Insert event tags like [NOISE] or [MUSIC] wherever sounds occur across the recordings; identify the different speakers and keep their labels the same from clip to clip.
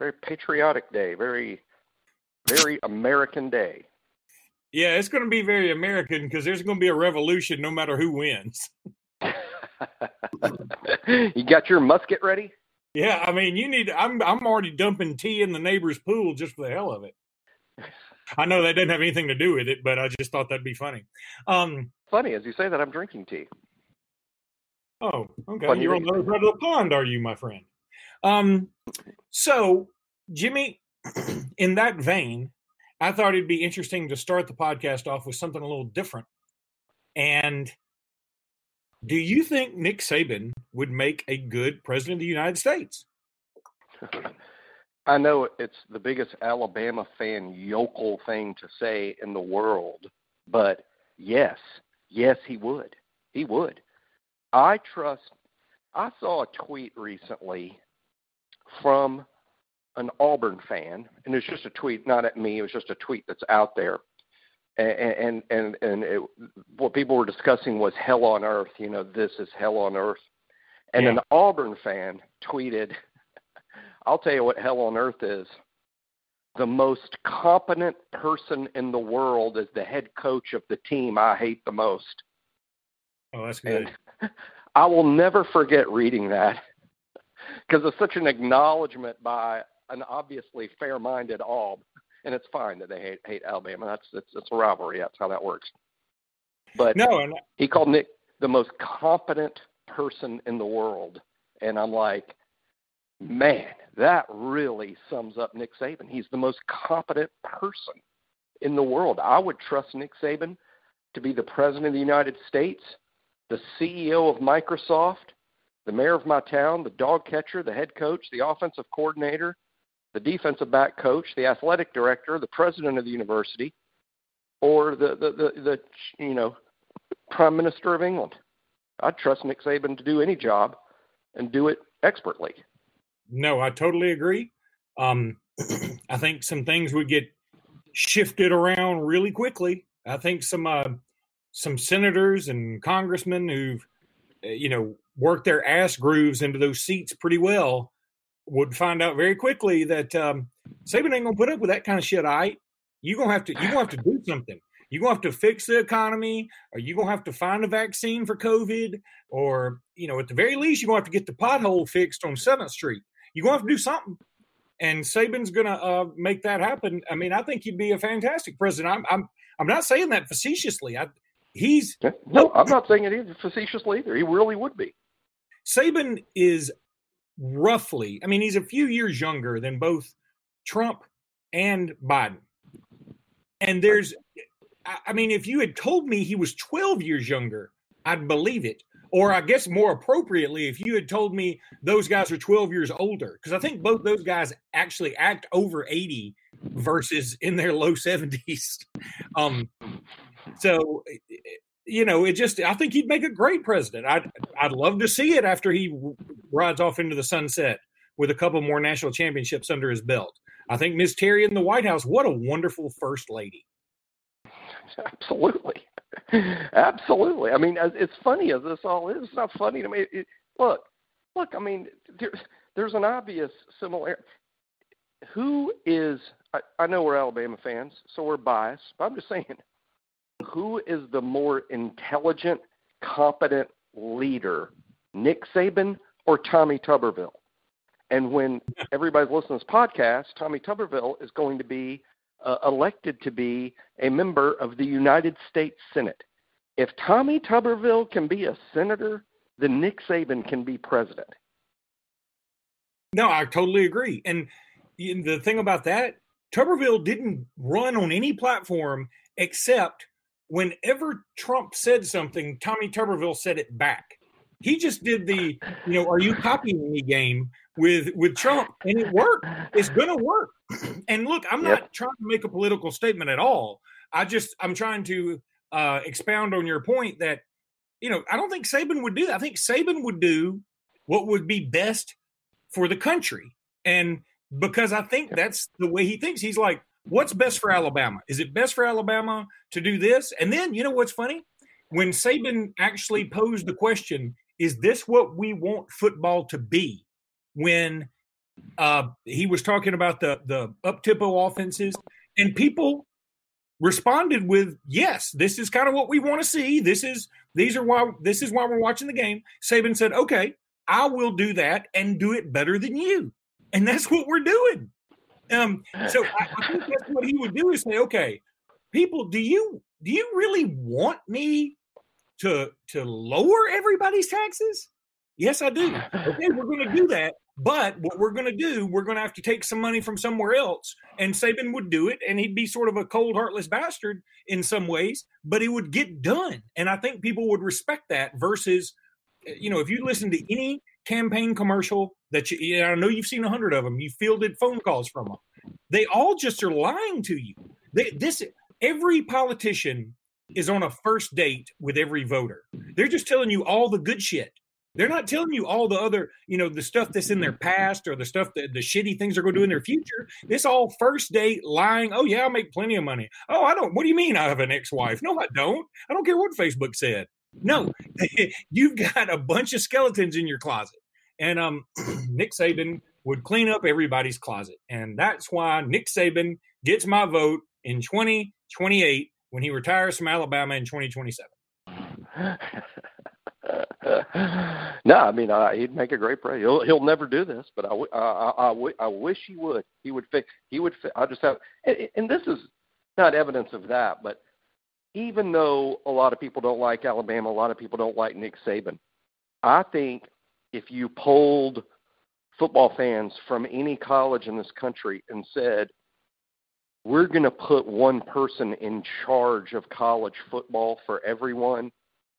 Speaker 1: very patriotic day, very, very American day.
Speaker 2: Yeah, it's going to be very American because there's going to be a revolution no matter who wins. [LAUGHS]
Speaker 1: you got your musket ready?
Speaker 2: Yeah, I mean, you need. I'm I'm already dumping tea in the neighbor's pool just for the hell of it. I know that doesn't have anything to do with it, but I just thought that'd be funny. Um,
Speaker 1: funny as you say that, I'm drinking tea.
Speaker 2: Oh, okay. Funny You're on the other side of the pond, are you, my friend? Um, so, Jimmy, [CLEARS THROAT] in that vein, I thought it'd be interesting to start the podcast off with something a little different. And do you think Nick Saban would make a good president of the United States? [LAUGHS]
Speaker 1: I know it's the biggest Alabama fan yokel thing to say in the world, but yes, yes, he would. He would. I trust. I saw a tweet recently from an Auburn fan, and it's just a tweet, not at me. It was just a tweet that's out there, and and and, and it, what people were discussing was hell on earth. You know, this is hell on earth. And yeah. an Auburn fan tweeted, [LAUGHS] "I'll tell you what hell on earth is. The most competent person in the world is the head coach of the team I hate the most."
Speaker 2: Oh, that's good.
Speaker 1: And [LAUGHS] I will never forget reading that because it's such an acknowledgement by an obviously fair-minded Aub, and it's fine that they hate, hate Alabama. That's it's, it's a rivalry. That's how that works. But no, and, he called Nick the most competent person in the world, and I'm like, man, that really sums up Nick Saban. He's the most competent person in the world. I would trust Nick Saban to be the president of the United States, the CEO of Microsoft, the mayor of my town, the dog catcher, the head coach, the offensive coordinator, the defensive back coach, the athletic director, the president of the university, or the the the, the you know prime minister of England. I'd trust Nick Saban to do any job and do it expertly.
Speaker 2: No, I totally agree. Um, [CLEARS THROAT] I think some things would get shifted around really quickly. I think some uh, some senators and congressmen who've uh, you know worked their ass grooves into those seats pretty well would find out very quickly that um, Saban ain't gonna put up with that kind of shit. I, you gonna have to you gonna have to do something. You gonna have to fix the economy, or you gonna have to find a vaccine for COVID, or you know, at the very least, you're gonna have to get the pothole fixed on Seventh Street. You're gonna have to do something. And Saban's gonna uh, make that happen. I mean, I think he'd be a fantastic president. I'm I'm I'm not saying that facetiously. I he's
Speaker 1: no, I'm not saying it either facetiously either. He really would be.
Speaker 2: Saban is roughly, I mean, he's a few years younger than both Trump and Biden. And there's, I mean, if you had told me he was 12 years younger, I'd believe it. Or I guess more appropriately, if you had told me those guys are 12 years older, because I think both those guys actually act over 80 versus in their low 70s. [LAUGHS] Um, so you know, it just I think he'd make a great president. I'd I'd love to see it after he rides off into the sunset with a couple more national championships under his belt. I think Miss Terry in the White House, what a wonderful first lady.
Speaker 1: Absolutely, [LAUGHS] absolutely. I mean, as, it's funny as this all is. It's not funny to me. It, look, look. I mean, there, there's an obvious similarity. Who is? I, I know we're Alabama fans, so we're biased. But I'm just saying, who is the more intelligent, competent leader, Nick Saban or Tommy Tuberville? And when [LAUGHS] everybody's listening to this podcast, Tommy Tuberville is going to be uh, elected to be a member of the United States Senate. If Tommy Tuberville can be a senator, then Nick Saban can be president.
Speaker 2: No, I totally agree. And the thing about that, Tuberville didn't run on any platform except whenever Trump said something, Tommy Tuberville said it back. He just did the, you know, are you copying me game with with Trump, and it worked. It's going to work. [CLEARS THROAT] And look, I'm not trying to make a political statement at all. I just I'm trying to uh, expound on your point that you know I don't think Saban would do that. I think Saban would do what would be best for the country, and because I think that's the way he thinks. He's like, what's best for Alabama? Is it best for Alabama to do this? And then you know what's funny? When Saban actually posed the question, is this what we want football to be? When uh, he was talking about the the up tempo offenses, and people responded with, "Yes, this is kind of what we want to see. This is these are why this is why we're watching the game." Saban said, "Okay, I will do that and do it better than you," and that's what we're doing. Um, so [LAUGHS] I, I think that's what he would do is say, "Okay, people, do you do you really want me to to lower everybody's taxes?" Yes, I do. Okay, we're going to do that. But what we're going to do, we're going to have to take some money from somewhere else. And Saban would do it, and he'd be sort of a cold, heartless bastard in some ways, but it would get done. And I think people would respect that versus, you know, if you listen to any campaign commercial that you, I know you've seen a hundred of them, you fielded phone calls from them. They all just are lying to you. They, this every politician is on a first date with every voter. They're just telling you all the good shit. They're not telling you all the other, you know, the stuff that's in their past or the stuff that the shitty things they're going to do in their future. This all first date lying. Oh yeah, I make plenty of money. Oh, I don't. What do you mean I have an ex-wife? No, I don't. I don't care what Facebook said. No, [LAUGHS] you've got a bunch of skeletons in your closet. And um, [CLEARS THROAT] Nick Saban would clean up everybody's closet, and that's why Nick Saban gets my vote in 2028 when he retires from Alabama in 2027. [LAUGHS]
Speaker 1: no, I mean uh, he'd make a great president. He'll he'll never do this, but I, wish he would. He would fix. He would. I just have, and, and this is not evidence of that, but even though a lot of people don't like Alabama, a lot of people don't like Nick Saban. I think if you polled football fans from any college in this country and said, "We're going to put one person in charge of college football for everyone,"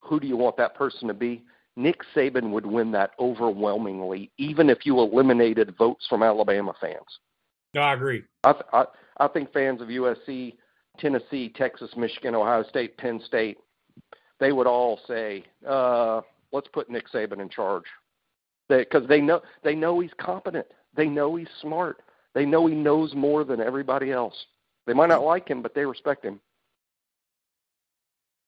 Speaker 1: who do you want that person to be? Nick Saban would win that overwhelmingly, even if you eliminated votes from Alabama fans.
Speaker 2: No, I agree.
Speaker 1: I, th- I, I think fans of USC, Tennessee, Texas, Michigan, Ohio State, Penn State, they would all say, uh, "Let's put Nick Saban in charge," because they, they know they know he's competent. They know he's smart. They know he knows more than everybody else. They might not like him, but they respect him.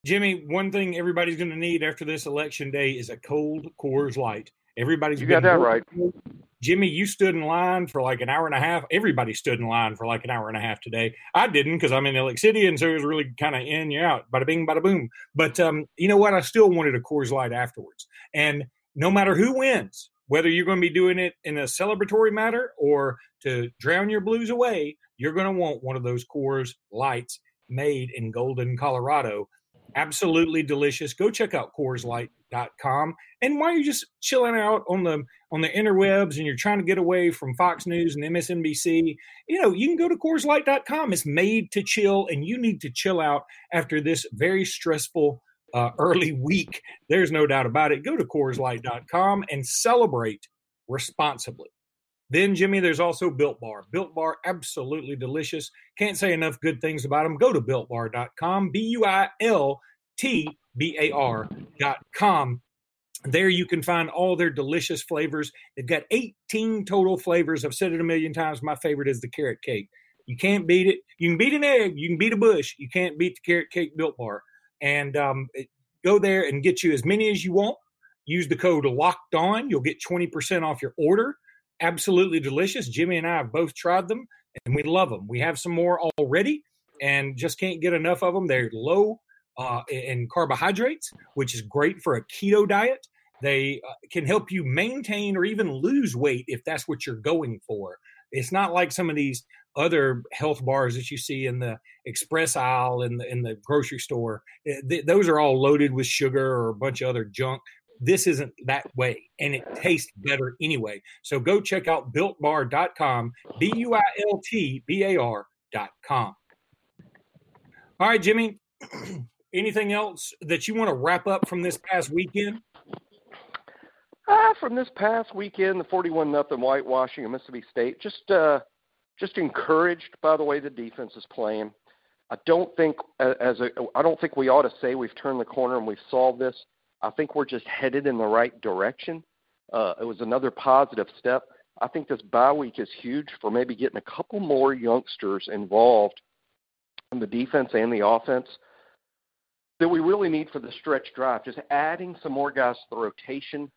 Speaker 2: Jimmy, one thing everybody's going to need after this election day is a cold Coors Light. Everybody's
Speaker 1: You got that right.
Speaker 2: Jimmy, you stood in line for like an hour and a half. Everybody stood in line for like an hour and a half today. I didn't because I'm in Lake City, and so it was really kind of in you out, bada bing, bada boom. But um, you know what? I still wanted a Coors Light afterwards. And no matter who wins, whether you're going to be doing it in a celebratory matter or to drown your blues away, you're going to want one of those Coors Lights made in Golden, Colorado. Absolutely delicious. Go check out CoorsLight.com. And while you're just chilling out on the on the interwebs and you're trying to get away from Fox News and MSNBC, you know, you can go to CoorsLight.com. It's made to chill, and you need to chill out after this very stressful uh, early [LAUGHS] week. There's no doubt about it. Go to CoorsLight.com and celebrate responsibly. Then, Jimmy, there's also Built Bar. Built Bar, absolutely delicious. Can't say enough good things about them. Go to builtbar.com, B U I L T B A R.com. There you can find all their delicious flavors. They've got 18 total flavors. I've said it a million times. My favorite is the carrot cake. You can't beat it. You can beat an egg. You can beat a bush. You can't beat the carrot cake Built Bar. And um, go there and get you as many as you want. Use the code LOCKED ON. You'll get 20% off your order absolutely delicious. Jimmy and I have both tried them and we love them. We have some more already and just can't get enough of them. They're low uh, in carbohydrates, which is great for a keto diet. They uh, can help you maintain or even lose weight if that's what you're going for. It's not like some of these other health bars that you see in the express aisle in the in the grocery store. Th- those are all loaded with sugar or a bunch of other junk this isn't that way and it tastes better anyway. So go check out builtbar.com, B U I L T B A R.com. All right, Jimmy, [CLEARS THROAT] anything else that you want to wrap up from this past weekend?
Speaker 1: Ah, from this past weekend, the 41 nothing whitewashing of Mississippi State. Just, uh, just encouraged by the way the defense is playing. I don't think as a I don't think we ought to say we've turned the corner and we've solved this. I think we're just headed in the right direction. Uh, it was another positive step. I think this bye week is huge for maybe getting a couple more youngsters involved in the defense and the offense that we really need for the stretch drive. Just adding some more guys to the rotation.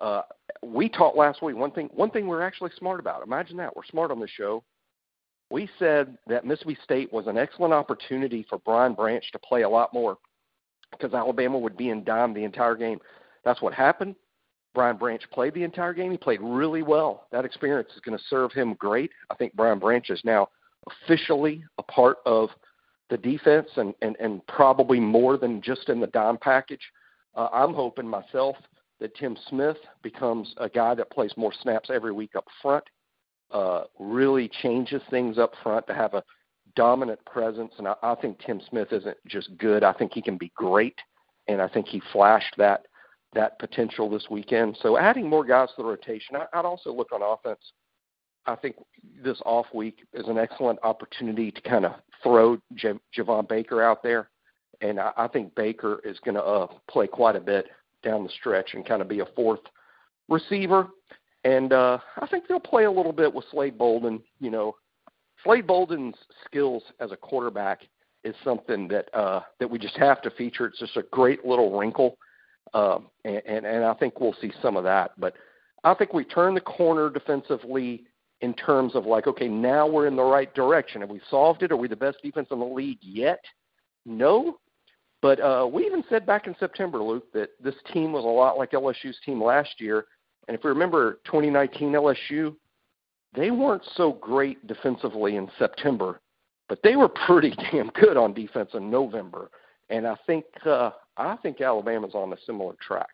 Speaker 1: Uh, we talked last week. One thing, one thing we're actually smart about. Imagine that we're smart on the show. We said that Mississippi State was an excellent opportunity for Brian Branch to play a lot more because Alabama would be in dime the entire game. That's what happened. Brian Branch played the entire game. He played really well. That experience is going to serve him great. I think Brian Branch is now officially a part of the defense and, and, and probably more than just in the dime package. Uh, I'm hoping myself that Tim Smith becomes a guy that plays more snaps every week up front, uh, really changes things up front to have a dominant presence. And I, I think Tim Smith isn't just good. I think he can be great, and I think he flashed that that potential this weekend. So adding more guys to the rotation, I, I'd also look on offense. I think this off week is an excellent opportunity to kind of throw J- Javon Baker out there, and I, I think Baker is going to uh, play quite a bit down the stretch and kind of be a fourth receiver. And uh, I think they'll play a little bit with Slade Bolden. You know, Slade Bolden's skills as a quarterback is something that uh, that we just have to feature. It's just a great little wrinkle, um, and, and and I think we'll see some of that. But I think we turn the corner defensively in terms of like, okay, now we're in the right direction. Have we solved it? Are we the best defense in the league yet? No. But uh, we even said back in September, Luke, that this team was a lot like LSU's team last year. And if we remember 2019 LSU, they weren't so great defensively in September, but they were pretty [LAUGHS] damn good on defense in November. And I think uh, I think Alabama's on a similar track.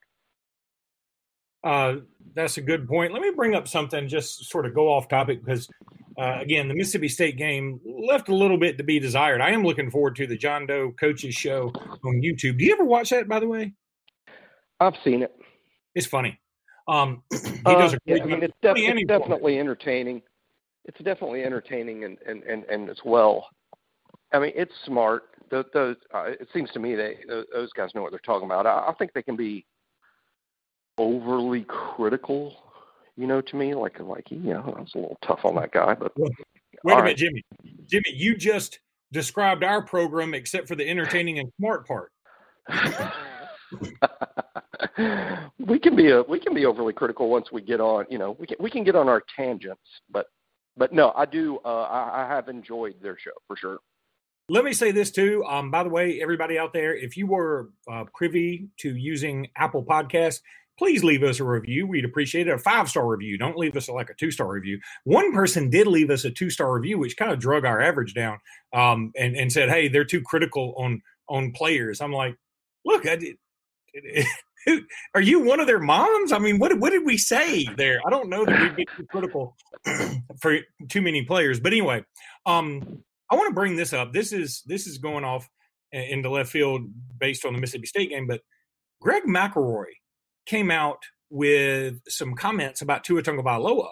Speaker 2: Uh, that's a good point. Let me bring up something, just sort of go off topic, because uh, again, the Mississippi State game left a little bit to be desired. I am looking forward to the John Doe Coaches Show on YouTube. Do you ever watch that, by the way?
Speaker 1: I've seen it.
Speaker 2: It's funny. Um, [CLEARS THROAT] he
Speaker 1: does a great, uh, yeah, I mean, it's, def- it's definitely entertaining. It's definitely entertaining and and and, and as well. I mean, it's smart. Those, those uh, it seems to me they those guys know what they're talking about. I, I think they can be overly critical, you know, to me. Like, like, you know, I was a little tough on that guy, but
Speaker 2: wait a minute, right. Jimmy. Jimmy, you just described our program except for the entertaining and smart part. [LAUGHS] [LAUGHS] [LAUGHS]
Speaker 1: we can be a we can be overly critical once we get on. You know, we can we can get on our tangents, but but no, I do. Uh, I, I have enjoyed their show for sure.
Speaker 2: Let me say this too. Um, by the way, everybody out there, if you were uh, privy to using Apple Podcasts, please leave us a review. We'd appreciate it. A five star review. Don't leave us like a two star review. One person did leave us a two star review, which kind of drug our average down um, and, and said, hey, they're too critical on on players. I'm like, look, I did. [LAUGHS] Are you one of their moms? I mean, what what did we say there? I don't know that we'd be too critical [CLEARS THROAT] for too many players. But anyway, um, I want to bring this up. This is this is going off in the left field based on the Mississippi State game, but Greg McElroy came out with some comments about Tua Tagovailoa.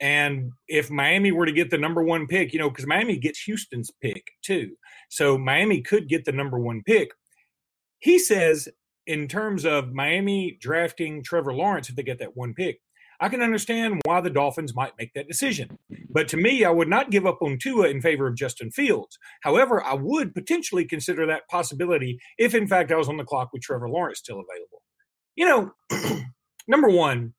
Speaker 2: And if Miami were to get the number one pick, you know, because Miami gets Houston's pick too. So Miami could get the number one pick. He says, in terms of Miami drafting Trevor Lawrence, if they get that one pick, I can understand why the Dolphins might make that decision. But to me, I would not give up on Tua in favor of Justin Fields. However, I would potentially consider that possibility if, in fact, I was on the clock with Trevor Lawrence still available you know, [CLEARS THROAT] number one,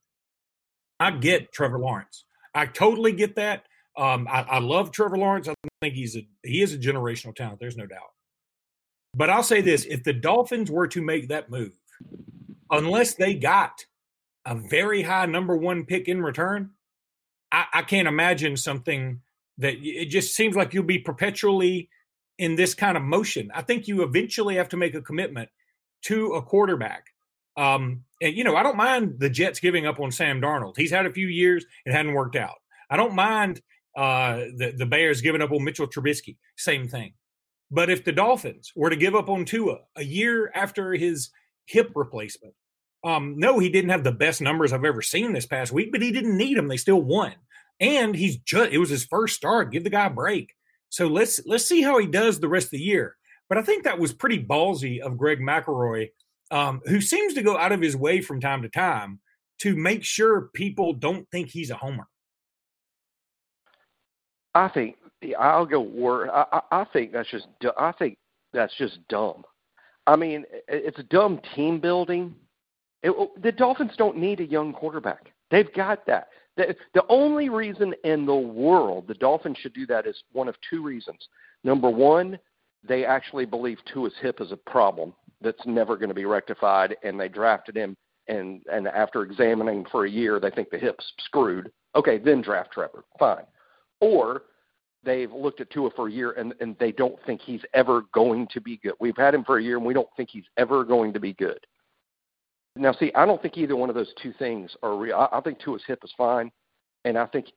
Speaker 2: I get Trevor Lawrence. I totally get that. Um, I, I, love Trevor Lawrence. I think he's a he is a generational talent. There's no doubt. But I'll say this: if the Dolphins were to make that move, unless they got a very high number one pick in return, I, I can't imagine something that it just seems like you'll be perpetually in this kind of motion. I think you eventually have to make a commitment to a quarterback um, and you know, I don't mind the Jets giving up on Sam Darnold. He's had a few years; it hadn't worked out. I don't mind uh, the the Bears giving up on Mitchell Trubisky. Same thing. But if the Dolphins were to give up on Tua a year after his hip replacement, Um, no, he didn't have the best numbers I've ever seen this past week, but he didn't need them. They still won, and he's just it was his first start. Give the guy a break. So let's let's see how he does the rest of the year. But I think that was pretty ballsy of Greg McElroy, um, who seems to go out of his way from time to time to make sure people don't think he's a homer.
Speaker 1: I think I'll go word. I, I think that's just. I think that's just dumb. I mean, it's dumb team building. It, oh, the Dolphins don't need a young quarterback. They've got that. The, the only reason in the world the Dolphins should do that is one of two reasons. Number one, they actually believe Tua's hip is a problem that's never going to be rectified, and they drafted him. And and after examining for a year, they think the hip's screwed. Okay, then draft Trevor. Fine. Or they've looked at Tua for a year and, and they don't think he's ever going to be good. We've had him for a year and we don't think he's ever going to be good. Now, see, I don't think either one of those two things are real. I, I think Tua's hip is fine, and I think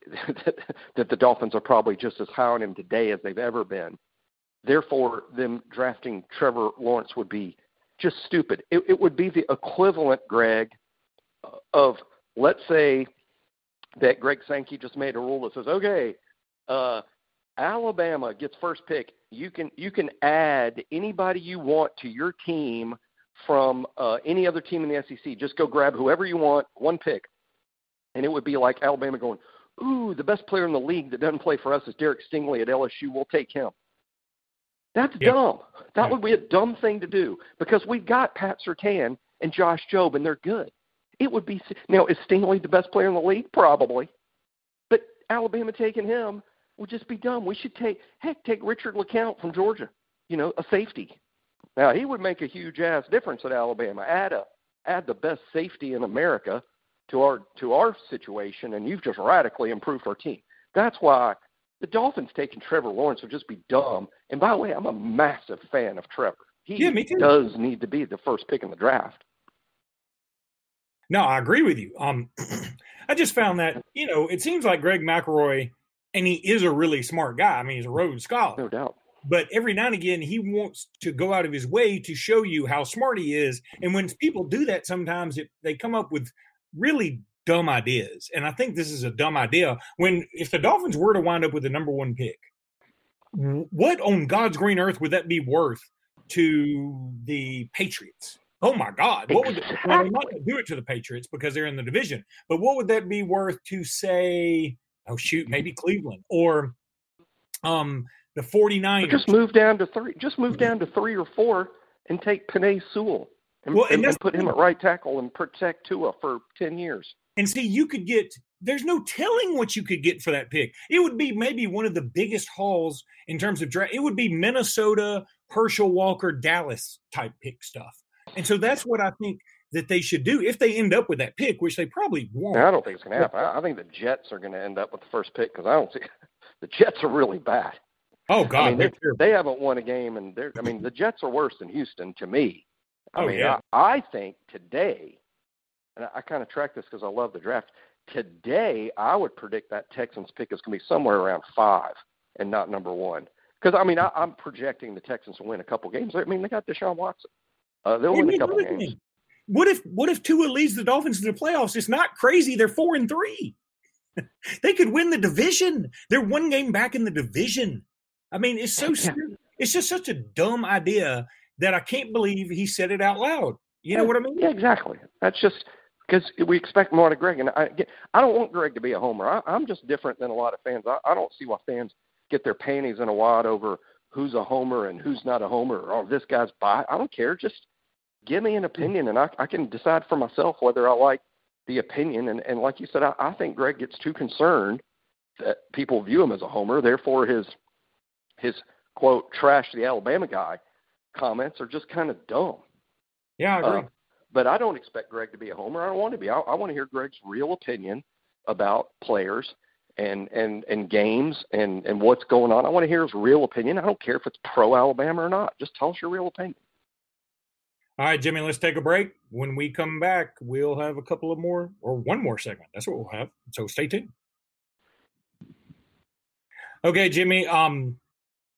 Speaker 1: that, [LAUGHS] that the Dolphins are probably just as high on him today as they've ever been. Therefore, them drafting Trevor Lawrence would be just stupid. It, it would be the equivalent, Greg, of let's say that Greg Sankey just made a rule that says, okay, uh, Alabama gets first pick. You can you can add anybody you want to your team from uh, any other team in the SEC. Just go grab whoever you want, one pick, and it would be like Alabama going, "Ooh, the best player in the league that doesn't play for us is Derek Stingley at LSU. We'll take him." That's yep. dumb. That yep. would be a dumb thing to do because we've got Pat Surtain and Josh Jobe, and they're good. It would be now is Stingley the best player in the league? Probably, but Alabama taking him would just be dumb. We should take heck take Richard LeCounte from Georgia. You know, a safety. Now he would make a huge ass difference at Alabama. Add a add the best safety in America to our to our situation, and you've just radically improved our team. That's why the Dolphins taking Trevor Lawrence would just be dumb. And by the way, I'm a massive fan of Trevor. He
Speaker 2: yeah, me too.
Speaker 1: does need to be the first pick in the draft.
Speaker 2: No, I agree with you. Um, [CLEARS THROAT] I just found that you know it seems like Greg McElroy, and he is a really smart guy. I mean, he's a Rhodes Scholar,
Speaker 1: no doubt.
Speaker 2: But every now and again he wants to go out of his way to show you how smart he is. And when people do that sometimes it, they come up with really dumb ideas. And i think this is a dumb idea. When if the dolphins were to wind up with the number one pick what on god's green earth would that be worth to the patriots? Oh my god what would the, well, they're not going to do it to the patriots because they're in the division but what would that be worth to say oh shoot maybe cleveland or um the 49ers.
Speaker 1: Just move down to three. Just move down to three or four and take Penei Sewell and, well, and, and put him at right tackle and protect Tua for 10 years.
Speaker 2: And see, you could get, there's no telling what you could get for that pick. It would be maybe one of the biggest hauls in terms of draft. It would be Minnesota, Herschel Walker, Dallas type pick stuff. And so that's what I think that they should do if they end up with that pick, which they probably won't.
Speaker 1: I don't think it's going to happen. I think the Jets are going to end up with the first pick because I don't see [LAUGHS] the Jets are really bad.
Speaker 2: Oh God,
Speaker 1: I mean, they haven't won a game, and they're. I mean, the Jets are worse than Houston to me. I
Speaker 2: oh,
Speaker 1: mean,
Speaker 2: yeah.
Speaker 1: I, I think today, and I, I kind of track this because I love the draft. Today, I would predict that Texans pick is going to be somewhere around five and not number one. Because I mean, I, I'm projecting the Texans to win a couple games. I mean, they got Deshaun Watson. Uh, they'll win a couple games.
Speaker 2: What if what if Tua leads the Dolphins to the playoffs? It's not crazy. They're four and three. [LAUGHS] they could win the division. They're one game back in the division. I mean, it's so it's just such a dumb idea that I can't believe he said it out loud. You know what I mean?
Speaker 1: Yeah, exactly. That's just because we expect more of Greg, and I I don't want Greg to be a homer. I, I'm just different than a lot of fans. I, I don't see why fans get their panties in a wad over who's a homer and who's not a homer, or oh, this guy's by. I don't care. Just give me an opinion, and I, I can decide for myself whether I like the opinion. And, and like you said, I, I think Greg gets too concerned that people view him as a homer. Therefore, his his quote trash the Alabama guy comments are just kind of dumb.
Speaker 2: Yeah, I agree. Uh,
Speaker 1: but I don't expect Greg to be a homer. I don't want to be. I, I want to hear Greg's real opinion about players and and and games and and what's going on. I want to hear his real opinion. I don't care if it's pro Alabama or not. Just tell us your real opinion.
Speaker 2: All right, Jimmy, let's take a break. When we come back, we'll have a couple of more or one more segment. That's what we'll have. So stay tuned. Okay, Jimmy. Um,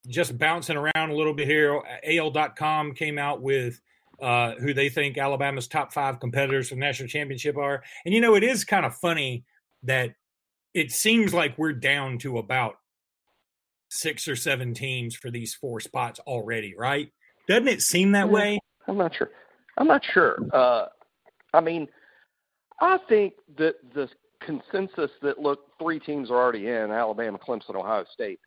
Speaker 2: just bouncing around a little bit here. AL.com came out with uh, who they think Alabama's top five competitors for the national championship are. And you know, it is kind of funny that it seems like we're down to about six or seven teams for these four spots already, right? Doesn't it seem that way?
Speaker 1: I'm not sure. I'm not sure. Uh, I mean, I think that the consensus that look three teams are already in Alabama, Clemson, Ohio State.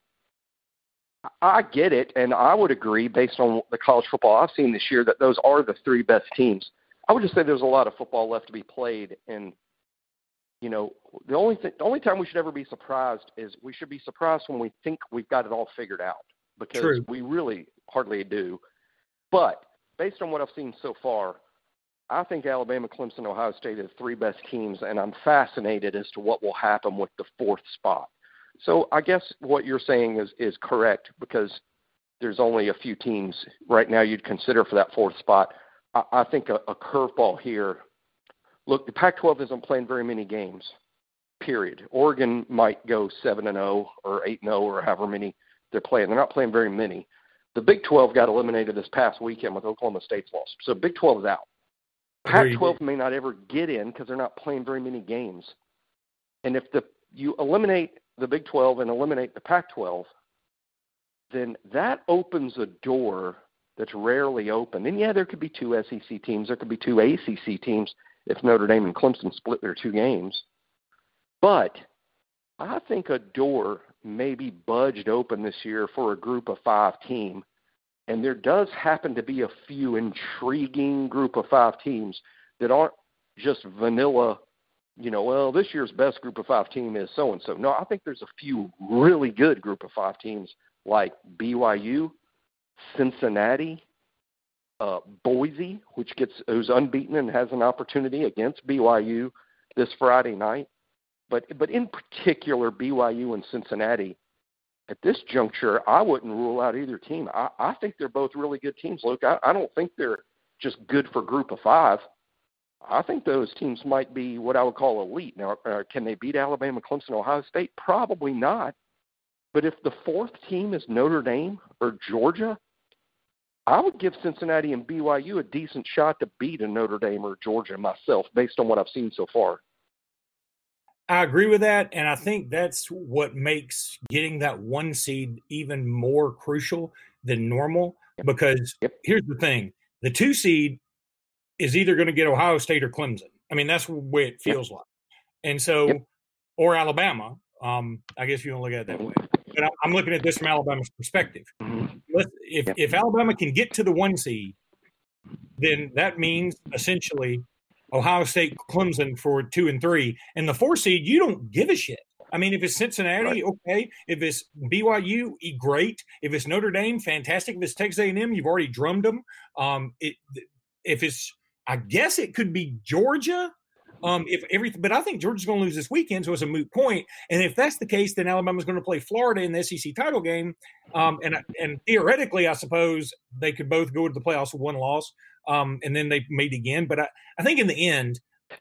Speaker 1: I get it, and I would agree based on the college football I've seen this year that those are the three best teams. I would just say there's a lot of football left to be played, and you know the only th- the only time we should ever be surprised is we should be surprised when we think we've got it all figured out because
Speaker 2: True.
Speaker 1: we really hardly do. But based on what I've seen so far, I think Alabama, Clemson, Ohio State are the three best teams, and I'm fascinated as to what will happen with the fourth spot. So I guess what you're saying is is correct because there's only a few teams right now you'd consider for that fourth spot. I, I think a, a curveball here. Look, the Pac-12 isn't playing very many games. Period. Oregon might go seven and zero or eight and zero or however many they're playing. They're not playing very many. The Big 12 got eliminated this past weekend with Oklahoma State's loss, so Big 12 is out. Pac-12 may not ever get in because they're not playing very many games. And if the you eliminate the Big 12 and eliminate the Pac-12, then that opens a door that's rarely open. And yeah, there could be two SEC teams, there could be two ACC teams if Notre Dame and Clemson split their two games. But I think a door may be budged open this year for a group of five team. And there does happen to be a few intriguing group of five teams that aren't just vanilla you know, well, this year's best group of five team is so and so. No, I think there's a few really good group of five teams like BYU, Cincinnati, uh, Boise, which gets who's unbeaten and has an opportunity against BYU this Friday night. But but in particular, BYU and Cincinnati. At this juncture, I wouldn't rule out either team. I, I think they're both really good teams. Look, I, I don't think they're just good for group of five. I think those teams might be what I would call elite. Now, uh, can they beat Alabama, Clemson, Ohio State? Probably not. But if the fourth team is Notre Dame or Georgia, I would give Cincinnati and BYU a decent shot to beat a Notre Dame or Georgia myself, based on what I've seen so far.
Speaker 2: I agree with that, and I think that's what makes getting that one seed even more crucial than normal. Because
Speaker 1: yep.
Speaker 2: here's the thing: the two seed is either going to get Ohio State or Clemson. I mean, that's the way it feels like. And so,
Speaker 1: yep.
Speaker 2: or Alabama. Um, I guess you don't look at it that way. But I'm looking at this from Alabama's perspective.
Speaker 1: Mm-hmm.
Speaker 2: If
Speaker 1: yep.
Speaker 2: if Alabama can get to the one seed, then that means essentially Ohio State, Clemson for two and three, and the four seed. You don't give a shit. I mean, if it's Cincinnati,
Speaker 1: right.
Speaker 2: okay. If it's BYU, great. If it's Notre Dame, fantastic. If it's Texas A&M, you've already drummed them. Um, it, if it's I guess it could be Georgia. Um, if everything, but I think Georgia's going to lose this weekend, so it's a moot point. And if that's the case, then Alabama's going to play Florida in the SEC title game. Um, and and theoretically, I suppose they could both go to the playoffs with one loss, um, and then they meet again. But I, I think in the end,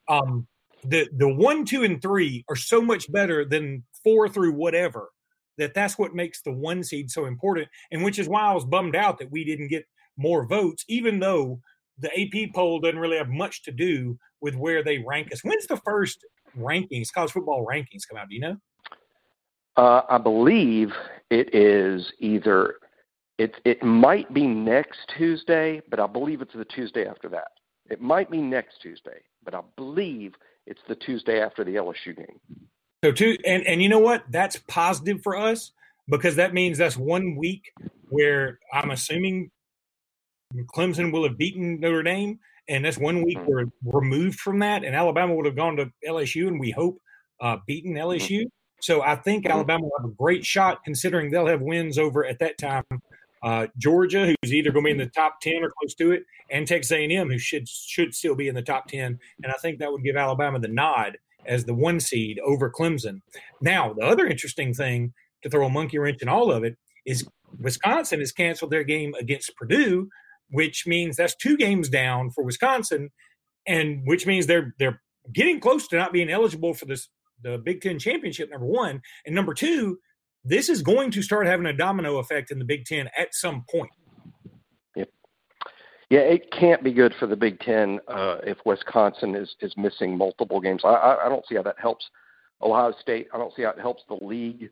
Speaker 2: um, the the one, two, and three are so much better than four through whatever that that's what makes the one seed so important, and which is why I was bummed out that we didn't get more votes, even though the AP poll doesn't really have much to do with where they rank us. When's the first rankings, college football rankings come out? Do you know?
Speaker 1: Uh, I believe it is either it it might be next Tuesday, but I believe it's the Tuesday after that. It might be next Tuesday, but I believe it's the Tuesday after the LSU game.
Speaker 2: So two and and you know what? That's positive for us because that means that's one week where I'm assuming Clemson will have beaten Notre Dame, and that's one week mm-hmm. we're removed from that. And Alabama would have gone to LSU, and we hope uh, beaten mm-hmm. LSU. So I think mm-hmm. Alabama will have a great shot, considering they'll have wins over at that time. Uh, Georgia, who's either going to be in the top ten or close to it, and Texas A&M, who should should still be in the top ten. And I think that would give Alabama the nod as the one seed over Clemson. Now, the other interesting thing to throw a monkey wrench in all of it is Wisconsin has canceled their game against Purdue, which means that's two games down for Wisconsin, and which means they're they're getting close to not being eligible for this the Big Ten championship. Number one, and number two, this is going to start having a domino effect in the Big Ten at some point.
Speaker 1: Yep. Yeah, it can't be good for the Big Ten uh, if Wisconsin is is missing multiple games. I, I, don't see how that helps Ohio State. I don't see how it helps the league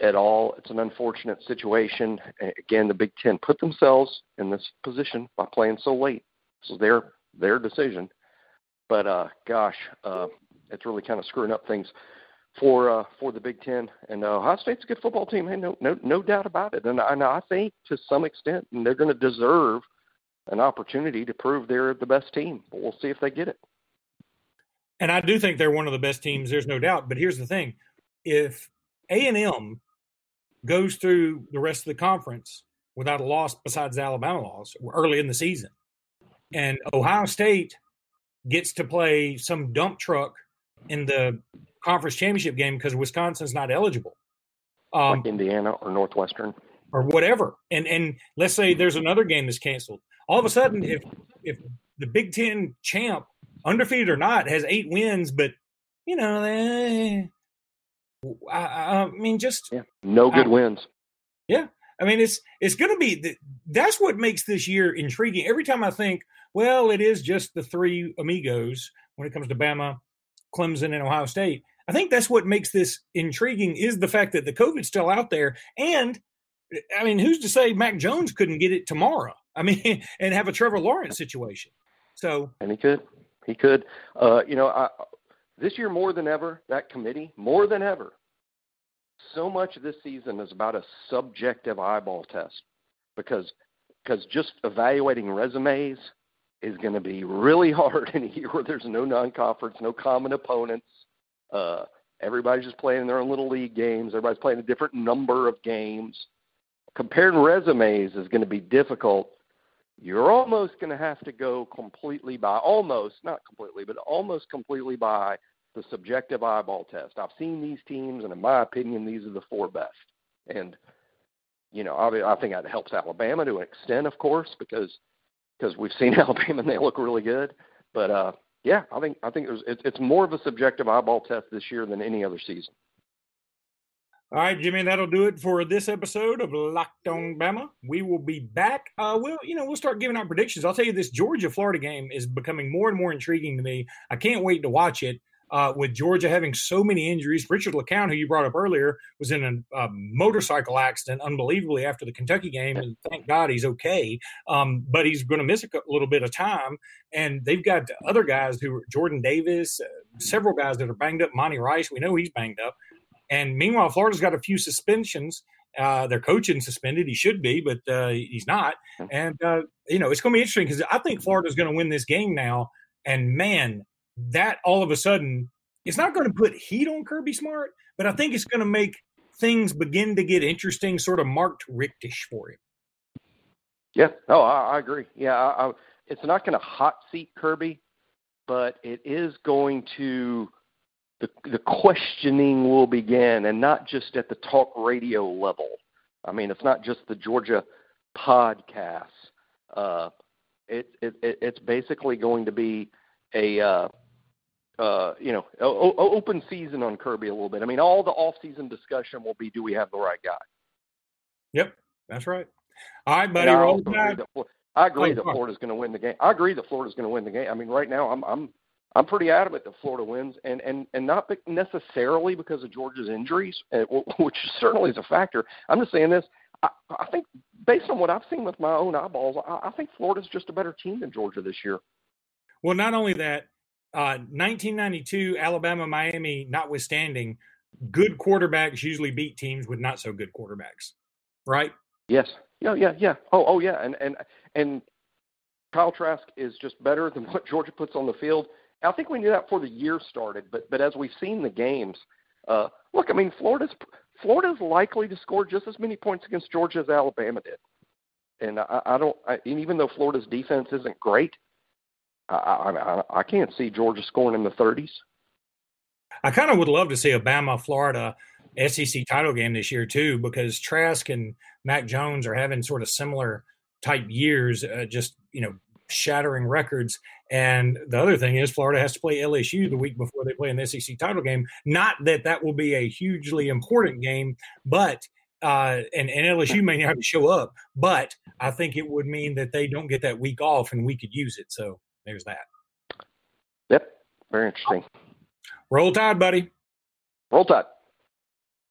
Speaker 1: at all. It's an unfortunate situation. Again, the Big Ten put themselves in this position by playing so late. So their their decision. But uh, gosh, uh, it's really kind of screwing up things for uh, for the Big Ten. And uh, Ohio State's a good football team. Hey, no no no doubt about it. And, and I think to some extent they're going to deserve an opportunity to prove they're the best team. But we'll see if they get it.
Speaker 2: And I do think they're one of the best teams. There's no doubt. But here's the thing: if A and M goes through the rest of the conference without a loss besides the Alabama loss early in the season, and Ohio State gets to play some dump truck in the conference championship game because Wisconsin's not eligible.
Speaker 1: Um, like Indiana or Northwestern
Speaker 2: or whatever. And and let's say there's another game that's canceled. All of a sudden, if if the Big Ten champ, undefeated or not, has eight wins, but you know, eh, I, I, mean, just
Speaker 1: yeah. no good I, wins.
Speaker 2: Yeah, I mean, it's it's going to be that's what makes this year intriguing. Every time I think, well, it is just the three amigos when it comes to Bama, Clemson, and Ohio State. I think that's what makes this intriguing is the fact that the COVID's still out there, and I mean, who's to say Mac Jones couldn't get it tomorrow? [LAUGHS] I mean, and have a Trevor Lawrence situation. So,
Speaker 1: and he could, he could. Uh, you know, I, this year more than ever, that committee more than ever. So much of this season is about a subjective eyeball test because because just evaluating resumes is going to be really [LAUGHS] hard in a year where there's no non-conference, no common opponents. Uh, everybody's just playing their own little league games. Everybody's playing a different number of games. Comparing resumes is going to be difficult. You're almost going to have to go completely by, almost, not completely, but almost completely by the subjective eyeball test. I've seen these teams, and in my opinion, these are the four best. And you know, I, I think that helps Alabama to an extent, of course, because because we've seen [LAUGHS] Alabama and they look really good. But uh, yeah, I think I think it was, it's, it's more of a subjective eyeball test this year than any other season.
Speaker 2: All right, Jimmy, that'll do it for this episode of Locked On Bama. We will be back. Uh, we'll, you know, we'll start giving out predictions. I'll tell you, this Georgia Florida game is becoming more and more intriguing to me. I can't wait to watch it uh, with Georgia having so many injuries. Richard LeCounte, who you brought up earlier, was in a, a motorcycle accident unbelievably after the Kentucky game, and thank God he's okay. Um, but he's going to miss a little bit of time. And they've got other guys who are Jordan Davis, uh, several guys that are banged up. Monty Rice, we know he's banged up. And meanwhile, Florida's got a few suspensions. Uh, their coaching suspended. He should be, but uh, he's not. And uh, you know, it's going to be interesting because I think Florida's going to win this game now. And man, that all of a sudden it's not going to put heat on Kirby Smart, but I think it's going to make things begin to get interesting, sort of Mark Richtish for him.
Speaker 1: Yeah, oh, I, I agree. Yeah, I, I, it's not going to hot seat Kirby, but it is going to the the questioning will begin, and not just at the talk radio level. I mean, it's not just the Georgia podcasts. Uh, it, it it's basically going to be a uh, uh, you know, o- open season on Kirby a little bit. I mean, all the off-season discussion will be, do we have the right guy?
Speaker 2: Yep, that's right. All right, buddy. Roll
Speaker 1: agree that, I agree oh, that Florida's going to win the game. I agree that Florida's going to win the game. I mean, right now, I'm I'm I'm pretty adamant that Florida wins, and and and not necessarily because of Georgia's injuries, eh, [LAUGHS] which certainly is a factor. I'm just saying this. I, I think based on what I've seen with my own eyeballs, I, I think Florida's just a better team than Georgia this year.
Speaker 2: Well, not only that, uh, 1992 Alabama Miami notwithstanding, good quarterbacks usually beat teams with not so good quarterbacks, right?
Speaker 1: Yes. Yeah. Yeah. Yeah. Oh. Oh. Yeah. And and and Kyle Trask is just better than [LAUGHS] what Georgia puts on the field. I think we knew that before the year started, but but as we've seen the games, uh, look, I mean, Florida's Florida's likely to score just as many points against Georgia as Alabama did, and I, I don't. I, and even though Florida's defense isn't great, I, I, I can't see Georgia scoring in the 30s.
Speaker 2: I kind of would love to see a Bama Florida SEC title game this year too, because Trask and Mac Jones are having sort of similar type years, uh, just you know shattering records. And the other thing is, Florida has to play LSU the week before they play an SEC title game. Not that that will be a hugely important game, but uh, and, and LSU may not have to show up, but I think it would mean that they don't get that week off, and we could use it. So there's that.
Speaker 1: Yep. Very interesting.
Speaker 2: Roll Tide, buddy.
Speaker 1: Roll Tide.